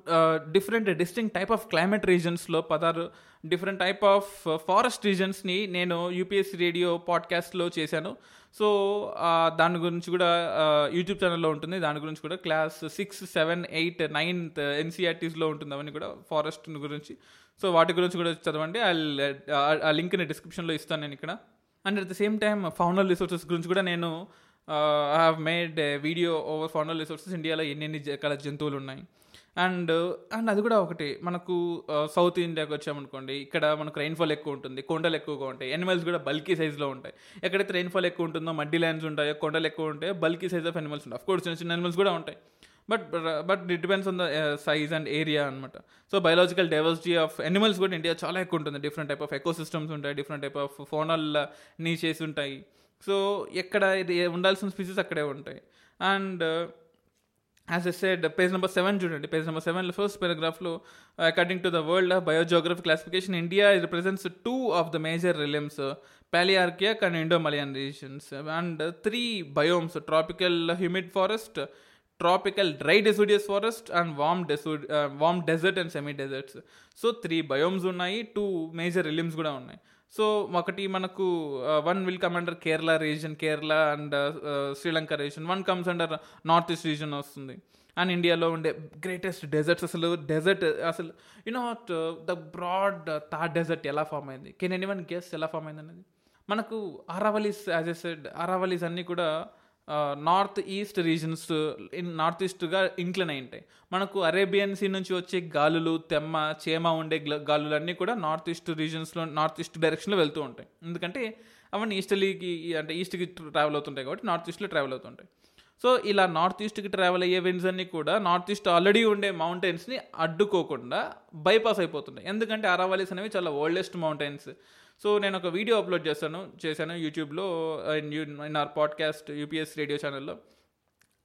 different distinct type of climate రీజన్స్లో పదహారు డిఫరెంట్ టైప్ ఆఫ్ ఫారెస్ట్ రీజన్స్ని నేను యూపీఎస్సీ రేడియో పాడ్కాస్ట్లో చేశాను. సో దాని గురించి కూడా యూట్యూబ్ ఛానల్లో ఉంటుంది. దాని గురించి కూడా class six seven eight ninth ఎన్సీఆర్టీస్లో ఉంటుంది అవన్నీ కూడా ఫారెస్ట్ గురించి. సో వాటి గురించి కూడా చదవండి. Uh, ఆ- లింక్ని డిస్క్రిప్షన్లో ఇస్తాను నేను ఇక్కడ. And at the same time faunal resources గురించి కూడా నేను I have made video over faunal resources ఇండియాలో ఎన్నెన్ని రకాల జంతువులు ఉన్నాయి అండ్ అండ్ అది కూడా ఒకటి. మనకు సౌత్ ఇండియాకి వచ్చామనుకోండి ఇక్కడ మనకు రైన్ఫాల్ ఎక్కువ ఉంటుంది కొండలు ఎక్కువగా ఉంటాయి. ఎనిమల్స్ కూడా బల్కీ సైజ్లో ఉంటాయి. ఎక్కడైతే రైన్ఫాల్ ఎక్కువ ఉంటుందో మడ్డీ ల్యాండ్స్ ఉంటాయో కొండలు ఎక్కువ ఉంటాయో బల్కీ సైజ్ ఆఫ్ ఎనిమల్స్ ఉంటాయి. కోర్స్ చిన్న చిన్న ఎనిమల్స్ కూడా ఉంటాయి. But but it depends on the size and area అనమాట so biological diversity of animals కూడా ఇండియా చాలా ఎక్కువ ఉంటుంది. Different type of ecosystems ఉంటాయి different type of faunal niches ఉంటాయి. సో ఎక్కడ ఇది ఉండాల్సిన స్పీసెస్ అక్కడే ఉంటాయి. And as I said page number seven చూడండి. Page number seven first పారాగ్రాఫ్లో according to the world biogeography classification India represents two of the major realms palearctic and Indo Malayan regions and three biomes tropical humid forest tropical dry deciduous forest and warm decid warm desert and semi deserts so three biomes ఉన్నాయి two major realms కూడా ఉన్నాయి. So ఒకటి మనకు one will come under Kerala region Kerala and Sri Lanka region one comes under north east region వస్తుంది. And ఇండియాలో ఉండే greatest deserts అసలు desert అసలు you know the broad Thar desert ఎలా ఫామ్ అయింది? కెన్ ఎనీ వన్ గెస్ ఎలా form అయింది అనేది మనకు Aravallis as I said Aravallis అన్నీ కూడా north east regions in north ఈస్ట్గా incline అయి ఉంటాయి. మనకు అరేబియన్ సీ నుంచి వచ్చే గాలులు తెమ్మ చేమ ఉండే గాలులు గాలులన్నీ కూడా నార్త్ ఈస్ట్ రీజన్స్లో నార్త్ ఈస్ట్ డైరెక్షన్లో వెళ్తూ ఉంటాయి. ఎందుకంటే అవన్నీ ఈస్టర్లీకి అంటే ఈస్ట్కి ట్రావెల్ అవుతుంటాయి కాబట్టి నార్త్ ఈస్ట్లో ట్రావెల్ అవుతుంటాయి సో ఇలా నార్త్ ఈస్ట్కి ట్రావెల్ అయ్యే విండ్స్ అన్నీ కూడా నార్త్ ఈస్ట్ ఆల్రెడీ ఉండే మౌంటైన్స్ని అడ్డుకోకుండా బైపాస్ అయిపోతుంటాయి. ఎందుకంటే అరావాలీస్ అనేవి చాలా ఓల్డెస్ట్ మౌంటైన్స్ సో నేను ఒక వీడియో అప్లోడ్ చేస్తాను చేశాను యూట్యూబ్లో in our podcast UPS radio ఛానల్లో.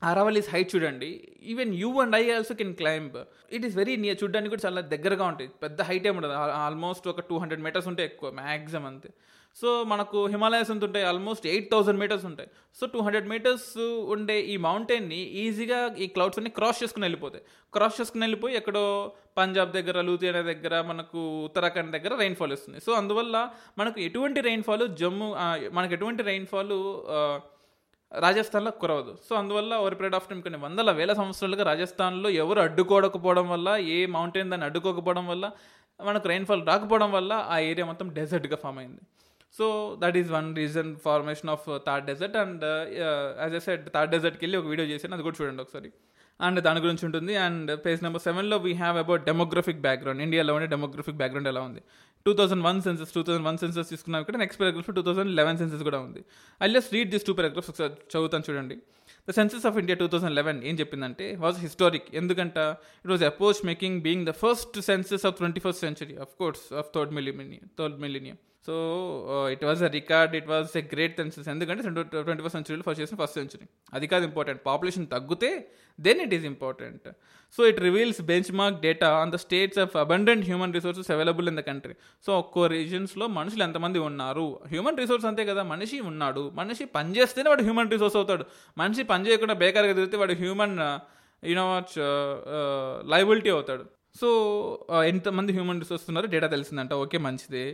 అరావలీస్ హైట్ చూడండి even you and I also can climb. It is very near చూడడానికి కూడా చాలా దగ్గరగా ఉంటాయి పెద్ద హైట్ ఏమి ఉండదు ఆల్మోస్ట్ ఒక టూ హండ్రెడ్ మీటర్స్ ఉంటే ఎక్కువ మ్యాక్సిమం అంతే. సో మనకు హిమాలయస్ ఎంత ఉంటాయి? ఆల్మోస్ట్ ఎయిట్ థౌసండ్ మీటర్స్ ఉంటాయి. సో టూ హండ్రెడ్ మీటర్స్ ఉండే ఈ మౌంటైన్ని ఈజీగా ఈ క్లౌడ్స్ అన్ని క్రాస్ చేసుకుని వెళ్ళిపోతాయి. క్రాస్ చేసుకుని వెళ్ళిపోయి ఎక్కడో పంజాబ్ దగ్గర లూధియానా దగ్గర మనకు ఉత్తరాఖండ్ దగ్గర రైన్ఫాల్ వస్తుంది. సో అందువల్ల మనకు ఎటువంటి రైన్ఫాల్ జమ్మూ మనకు ఎటువంటి రైన్ఫాల్ రాజస్థాన్లో కురవదు. సో అందువల్ల ఓవర్ పీరియడ్ ఆఫ్ టైం కొన్ని వందల వేల సంవత్సరాలుగా రాజస్థాన్లో ఎవరు అడ్డుకోకపోవడం వల్ల ఏ మౌంటైన్ దాన్ని అడ్డుకోకపోవడం వల్ల మనకు రైన్ఫాల్ రాకపోవడం వల్ల ఆ ఏరియా మొత్తం డెజర్ట్గా ఫామ్ అయింది. So that is one region formation of Thar desert and as I said Thar డెజర్ట్కి వెళ్ళి ఒక వీడియో చేశాను. అది కూడా చూడండి ఒకసారి. అండ్ దాని గురించి ఉంటుంది. అండ్ పేజ్ నెంబర్ సెవెన్లో we have about demographic background ఇండియాలో ఉండే డెమోగ్రఫిక్ బ్యాక్గ్రౌండ్ ఎలా ఉంది? Two thousand one census two thousand one census తీసుకున్నాం ఇక్కడ next paragraph two thousand eleven census కూడా ఉంది. I just read this two paragraphs ఒకసారి చదువుతాను చూడండి. The census of India two thousand eleven ఏం చెప్పిందంటే వాజ్ హిస్టారిక్ ఎందుకంట? It was epoch making being the first census of twenty first century of course of third million third millennium so it was a record it was a great census ఎందుకంటే twenty first సెంచురీలో first చేసిన first century అది కాదు important population తగ్గితే then it is important so it reveals benchmark data on the states of abundant human resources available in the country so ఒక్కో రీజన్స్లో మనుషులు ఎంతమంది ఉన్నారు? హ్యూమన్ రిసోర్స్ అంతే కదా మనిషి ఉన్నాడు. మనిషి పనిచేస్తేనే వాడు హ్యూమన్ రిసోర్స్ అవుతాడు. మనిషి పని చేయకుండా బేకార్గా తిరిగితే వాడు హ్యూమన్ యూనో లైబిలిటీ అవుతాడు. సో uh, ఎంతమంది హ్యూమన్ రిసోర్స్ ఉన్నారో? డేటా తెలిసిందంట. ఓకే మంచిదే.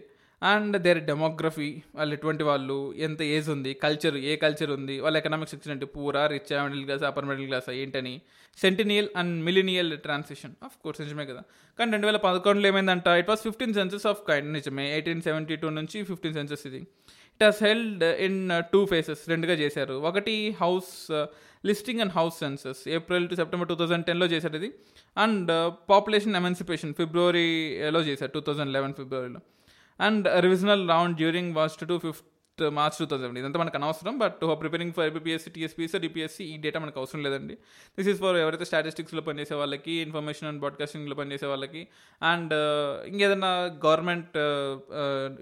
అండ్ దేర్ డెమోగ్రఫీ వాళ్ళు ఎటువంటి వాళ్ళు ఎంత ఏజ్ ఉంది కల్చర్ ఏ కల్చర్ ఉంది వాళ్ళ ఎకనామిక్ సెక్షన్ అంటే poor rich middle class upper middle class ఏంటని. Centennial and millennial transition of course నిజమే కదా. కానీ రెండు వేల పదకొండులో ఏమైందంట? It was fifteen census of kind నిజమే. ఎయిటీన్ సెవెంటీ టూ నుంచి ఫిఫ్టీన్ సెన్సెస్ ఇది. It has held in two phases రెండుగా చేశారు. ఒకటి house listing and house census April to September two thousand టెన్లో చేశారు ఇది. అండ్ పాపులేషన్ ఎమెన్సిపేషన్ ఫిబ్రవరిలో చేశారు టూ థౌజండ్ లెవెన్ ఫిబ్రవరిలో and revisional round during vast to fifth March two thousand ఇదంతా మనకు అనవసరం but preparing for APSC TSPSC DPSC ఈ డేటా మనకు అవసరం లేదండి. దిస్ ఈస్ ఫర్ ఎవరైతే స్టాటిస్టిక్స్లో పనిచేసే వాళ్ళకి ఇన్ఫర్మేషన్ అండ్ బ్రాడ్కాస్టింగ్లో పనిచేసే వాళ్ళకి అండ్ ఇంకేదైనా గవర్నమెంట్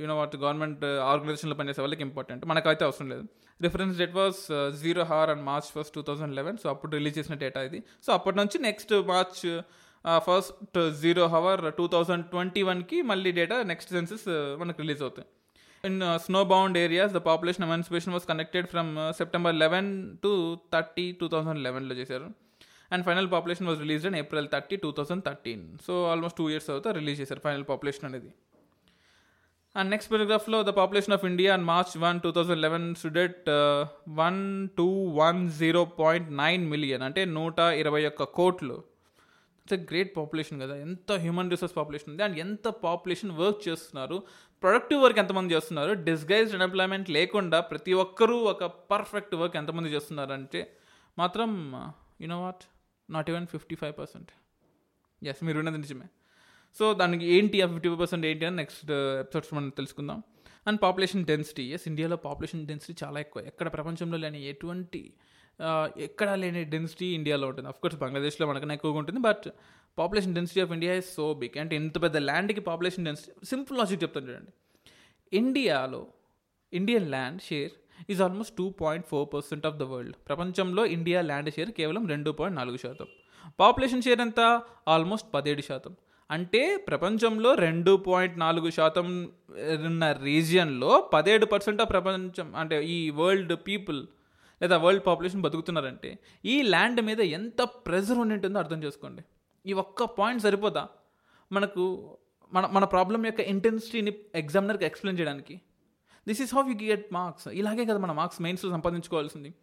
యూనో వాట్ గవర్నమెంట్ ఆర్గనైజేషన్లో పనిచేసే వాళ్ళకి ఇంపార్టెంట్ మనకైతే అవసరం లేదు. Reference date was zero hour and March first two thousand eleven so అప్పుడు రిలీజ్ చేసిన డేటా ఇది. సో అప్పటి నుంచి next March first zero hour two thousand twenty వన్కి మళ్ళీ డేటా నెక్స్ట్ సెన్సెస్ మనకు రిలీజ్ అవుతాయి. In snowbound areas the population emancipation was connected from September eleven to thirty two thousand లెవెన్లో చేశారు. And final population was release in April thirty two thousand thirteen so almost two years తర్వాత release చేశారు final population అనేది. And next పారాగ్రాఫ్లో the population of India and March one two thousand eleven stood at one two one zero point nine million అంటే నూట ఇరవై ఒక్క కోట్లు. It's a great population కదా ఎంత హ్యూమన్ రిసోర్స్ పాపులేషన్ ఉంది అండ్ ఎంత పాపులేషన్ వర్క్ చేస్తున్నారు ప్రొడక్టివ్ వర్క్ ఎంతమంది చేస్తున్నారు డిస్గైజ్డ్ అన్ఎంప్లాయ్మెంట్ లేకుండా ప్రతి ఒక్కరూ ఒక పర్ఫెక్ట్ వర్క్ ఎంతమంది చేస్తున్నారు అంటే మాత్రం you know what not even fifty five percent yes మీరు ఉన్నది నిజమే. సో దానికి ఏంటి ఆ ఫిఫ్టీ ఫైవ్ పర్సెంట్ ఏంటి అని నెక్స్ట్ ఎపిసోడ్స్ uh, మనం తెలుసుకుందాం. అండ్ పాపులేషన్ డెన్సిటీ ఎస్ ఇండియాలో పాపులేషన్ డెన్సిటీ చాలా ఎక్కువ. ఎక్కడ ప్రపంచంలో లేని ఎటువంటి ఎక్కడ లేని డెన్సిటీ ఇండియాలో ఉంటుంది. అఫ్కోర్స్ బంగ్లాదేశ్లో మనకన్నా ఎక్కువగా ఉంటుంది but population density of India is so big అంటే ఇంత పెద్ద ల్యాండ్కి పాపులేషన్ డెన్సిటీ సింపుల్ లాజిక్ చెప్తాను చూడండి. ఇండియాలో Indian land share is almost two point four percent of the world ప్రపంచంలో ఇండియా ల్యాండ్ షేర్ కేవలం రెండు పాయింట్ నాలుగు శాతం. పాపులేషన్ షేర్ ఎంత? ఆల్మోస్ట్ పదిహేడు శాతం. అంటే ప్రపంచంలో రెండు పాయింట్ నాలుగు శాతం ఉన్న రీజియన్లో పదిహేడు పర్సెంట్ ఆఫ్ ప్రపంచం అంటే ఈ వరల్డ్ పీపుల్ లేదా వరల్డ్ పాపులేషన్ బతుకుతున్నారంటే ఈ ల్యాండ్ మీద ఎంత ప్రెజర్ ఉండి ఉంటుందో అర్థం చేసుకోండి. ఈ ఒక్క పాయింట్ సరిపోదా? మనకు మన మన ప్రాబ్లం యొక్క ఇంటెన్సిటీని ఎగ్జామినర్కి ఎక్స్ప్లెయిన్ చేయడానికి. This is how you get marks ఇలాగే కదా మన మార్క్స్ మెయిన్స్లో సంపాదించుకోవాల్సింది.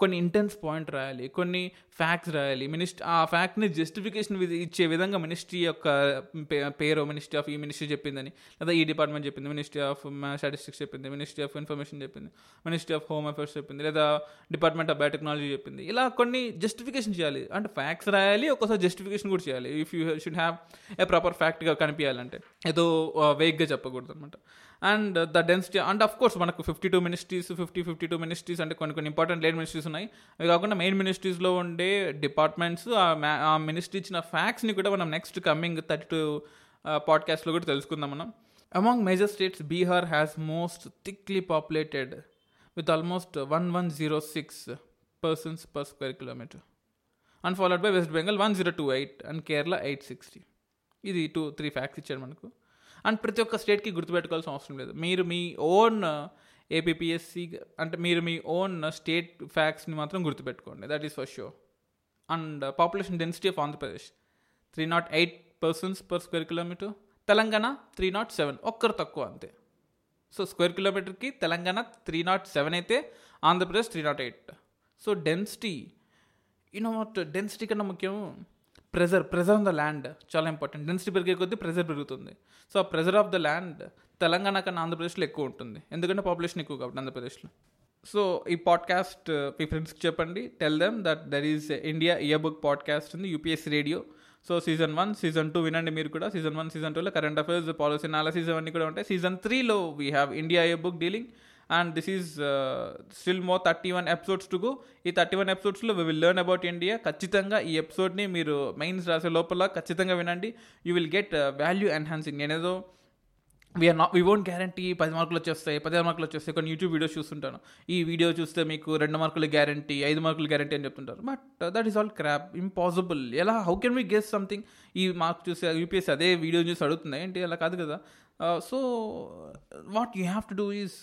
కొన్ని ఇంటెన్స్ పాయింట్ రాయాలి కొన్ని ఫ్యాక్ట్స్ రాయాలి. మినిస్ట్రీ ఆ ఫ్యాక్ట్ని జస్టిఫికేషన్ ఇచ్చే విధంగా మినిస్ట్రీ యొక్క పేరు మినిస్ట్రీ ఆఫ్ ఈ మినిస్ట్రీ చెప్పిందని లేదా ఈ డిపార్ట్మెంట్ చెప్పింది మినిస్ట్రీ ఆఫ్ స్టాటిస్టిక్స్ చెప్పింది మినిస్ట్రీ ఆఫ్ ఇన్ఫర్మేషన్ చెప్పింది మినిస్ట్రీ ఆఫ్ హోమ్ అఫేర్స్ చెప్పింది లేదా డిపార్ట్మెంట్ ఆఫ్ బయోటెక్నాలజీ చెప్పింది. ఇలా కొన్ని జస్టిఫికేషన్ చేయాలి. అంటే ఫ్యాక్ట్స్ రాయాలి ఒక్కోసారి జస్టిఫికేషన్ కూడా చేయాలి. If you should have a proper ఫ్యాక్ట్గా కనిపించాలంటే ఏదో వేగ్గా చెప్పకూడదు అనమాట and the density and of course మనకు fifty two ministries fifty fifty two ministries అంటే కొన్ని కొన్ని ఇంపార్టెంట్ లేడ్ మినిస్ట్రీస్ ఉన్నాయి. అవి కాకుండా మెయిన్ మినిస్ట్రీస్లో ఉండే డిపార్ట్మెంట్స్ ఆ మినిస్ట్రీ ఇచ్చిన ఫ్యాక్ట్స్ని కూడా మనం నెక్స్ట్ కమింగ్ థర్టీ టూ పాడ్కాస్ట్లో కూడా తెలుసుకుందాం మనం. Among major states Bihar has most thickly populated with almost one one zero six persons per square kilometre and followed by West Bengal one zero two eight and Kerala eight sixty ఇది two three facts ఇచ్చాడు మనకు. And ప్రతి ఒక్క స్టేట్కి గుర్తుపెట్టుకోవాల్సిన అవసరం లేదు. మీరు మీ ఓన్ uh, ఏపీఎస్సి అంటే మీరు మీ ఓన్ uh, స్టేట్ ఫ్యాక్ట్స్ని మాత్రం గుర్తుపెట్టుకోండి. That is for sure and uh, population density of Andhra Pradesh. Three nought eight persons per square kilometre. Telangana three nought seven. ఒక్కరు తక్కువ అంతే. సో స్క్వేర్ కిలోమీటర్కి తెలంగాణ త్రీ నాట్ సెవెన్ అయితే Andhra Pradesh three nought eight. So density you know what density కన్నా ముఖ్యం pressure pressure on the land చాలా important. Density పెరిగే కొద్దీ ప్రెజర్ పెరుగుతుంది. సో ఆ pressure of the land Telangana కన్నా ఆంధ్రప్రదేశ్లో ఎక్కువ ఉంటుంది. ఎందుకంటే పాపులేషన్ ఎక్కువ కాబట్టి ఆంధ్రప్రదేశ్లో. సో ఈ పాడ్కాస్ట్ మీ ఫ్రెండ్స్కి చెప్పండి. Tell them that there is India yearbook podcast ఉంది UPSC radio so season one season two వినండి మీరు కూడా. సీజన్ వన్ సీజన్ టూలో కరెంట్ అఫైర్స్ పాలసీ అనాలసీస్ అవన్నీ కూడా ఉంటాయి. సీజన్ త్రీలో we have India yearbook dealing and this is still more thirty one episodes to go ఈ థర్టీ వన్ ఎపిసోడ్స్లో we will learn about India ఖచ్చితంగా ఈ ఎపిసోడ్ని మీరు మెయిన్స్ రాసే లోపల ఖచ్చితంగా వినండి. You will get value enhancing నేనేదో we're not we won't guarantee పది మార్కులు వచ్చేస్తాయి పదిహేను మార్కులు వచ్చేస్తాయి. కొన్ని యూట్యూబ్ వీడియోస్ చూస్తుంటాను. ఈ వీడియో చూస్తే మీకు రెండు మార్కులు గ్యారంటీ ఐదు మార్కులు గ్యారంటీ అని చెప్తుంటారు. But that is all crap impossible ఎలా how can we guess something ఈ మార్క్ చూసి యూపీఎస్సీ అదే వీడియో చూసి అడుగుతుంది? ఏంటి? అలా కాదు కదా. So what you have to do is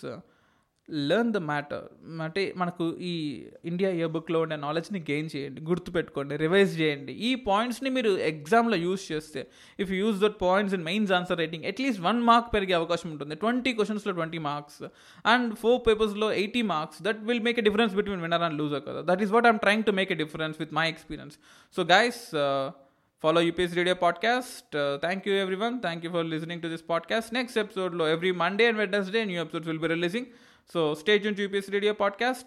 learn the matter అంటే మనకు ఈ ఇండియా ఇయర్ బుక్లో ఉండే నాలెడ్జ్ని గెయిన్ చేయండి గుర్తుపెట్టుకోండి రివైజ్ చేయండి ఈ పాయింట్స్ని మీరు ఎగ్జామ్లో యూస్ చేస్తే if use that points in mains answer writing at least one mark పెరిగే అవకాశం ఉంటుంది ట్వంటీ క్వశ్చన్స్లో ట్వంటీ మార్క్స్ అండ్ ఫోర్ పేపర్స్లో eighty marks that will make a difference between winner and loser కదా that is what I'm trying to make a difference with my experience so guys follow UPS Radio podcast. Uh, thank you, everyone. Thank you for listening to this podcast. Next episode, lo, every Monday and Wednesday, new episodes will be releasing. So stay tuned to UPS Radio podcast.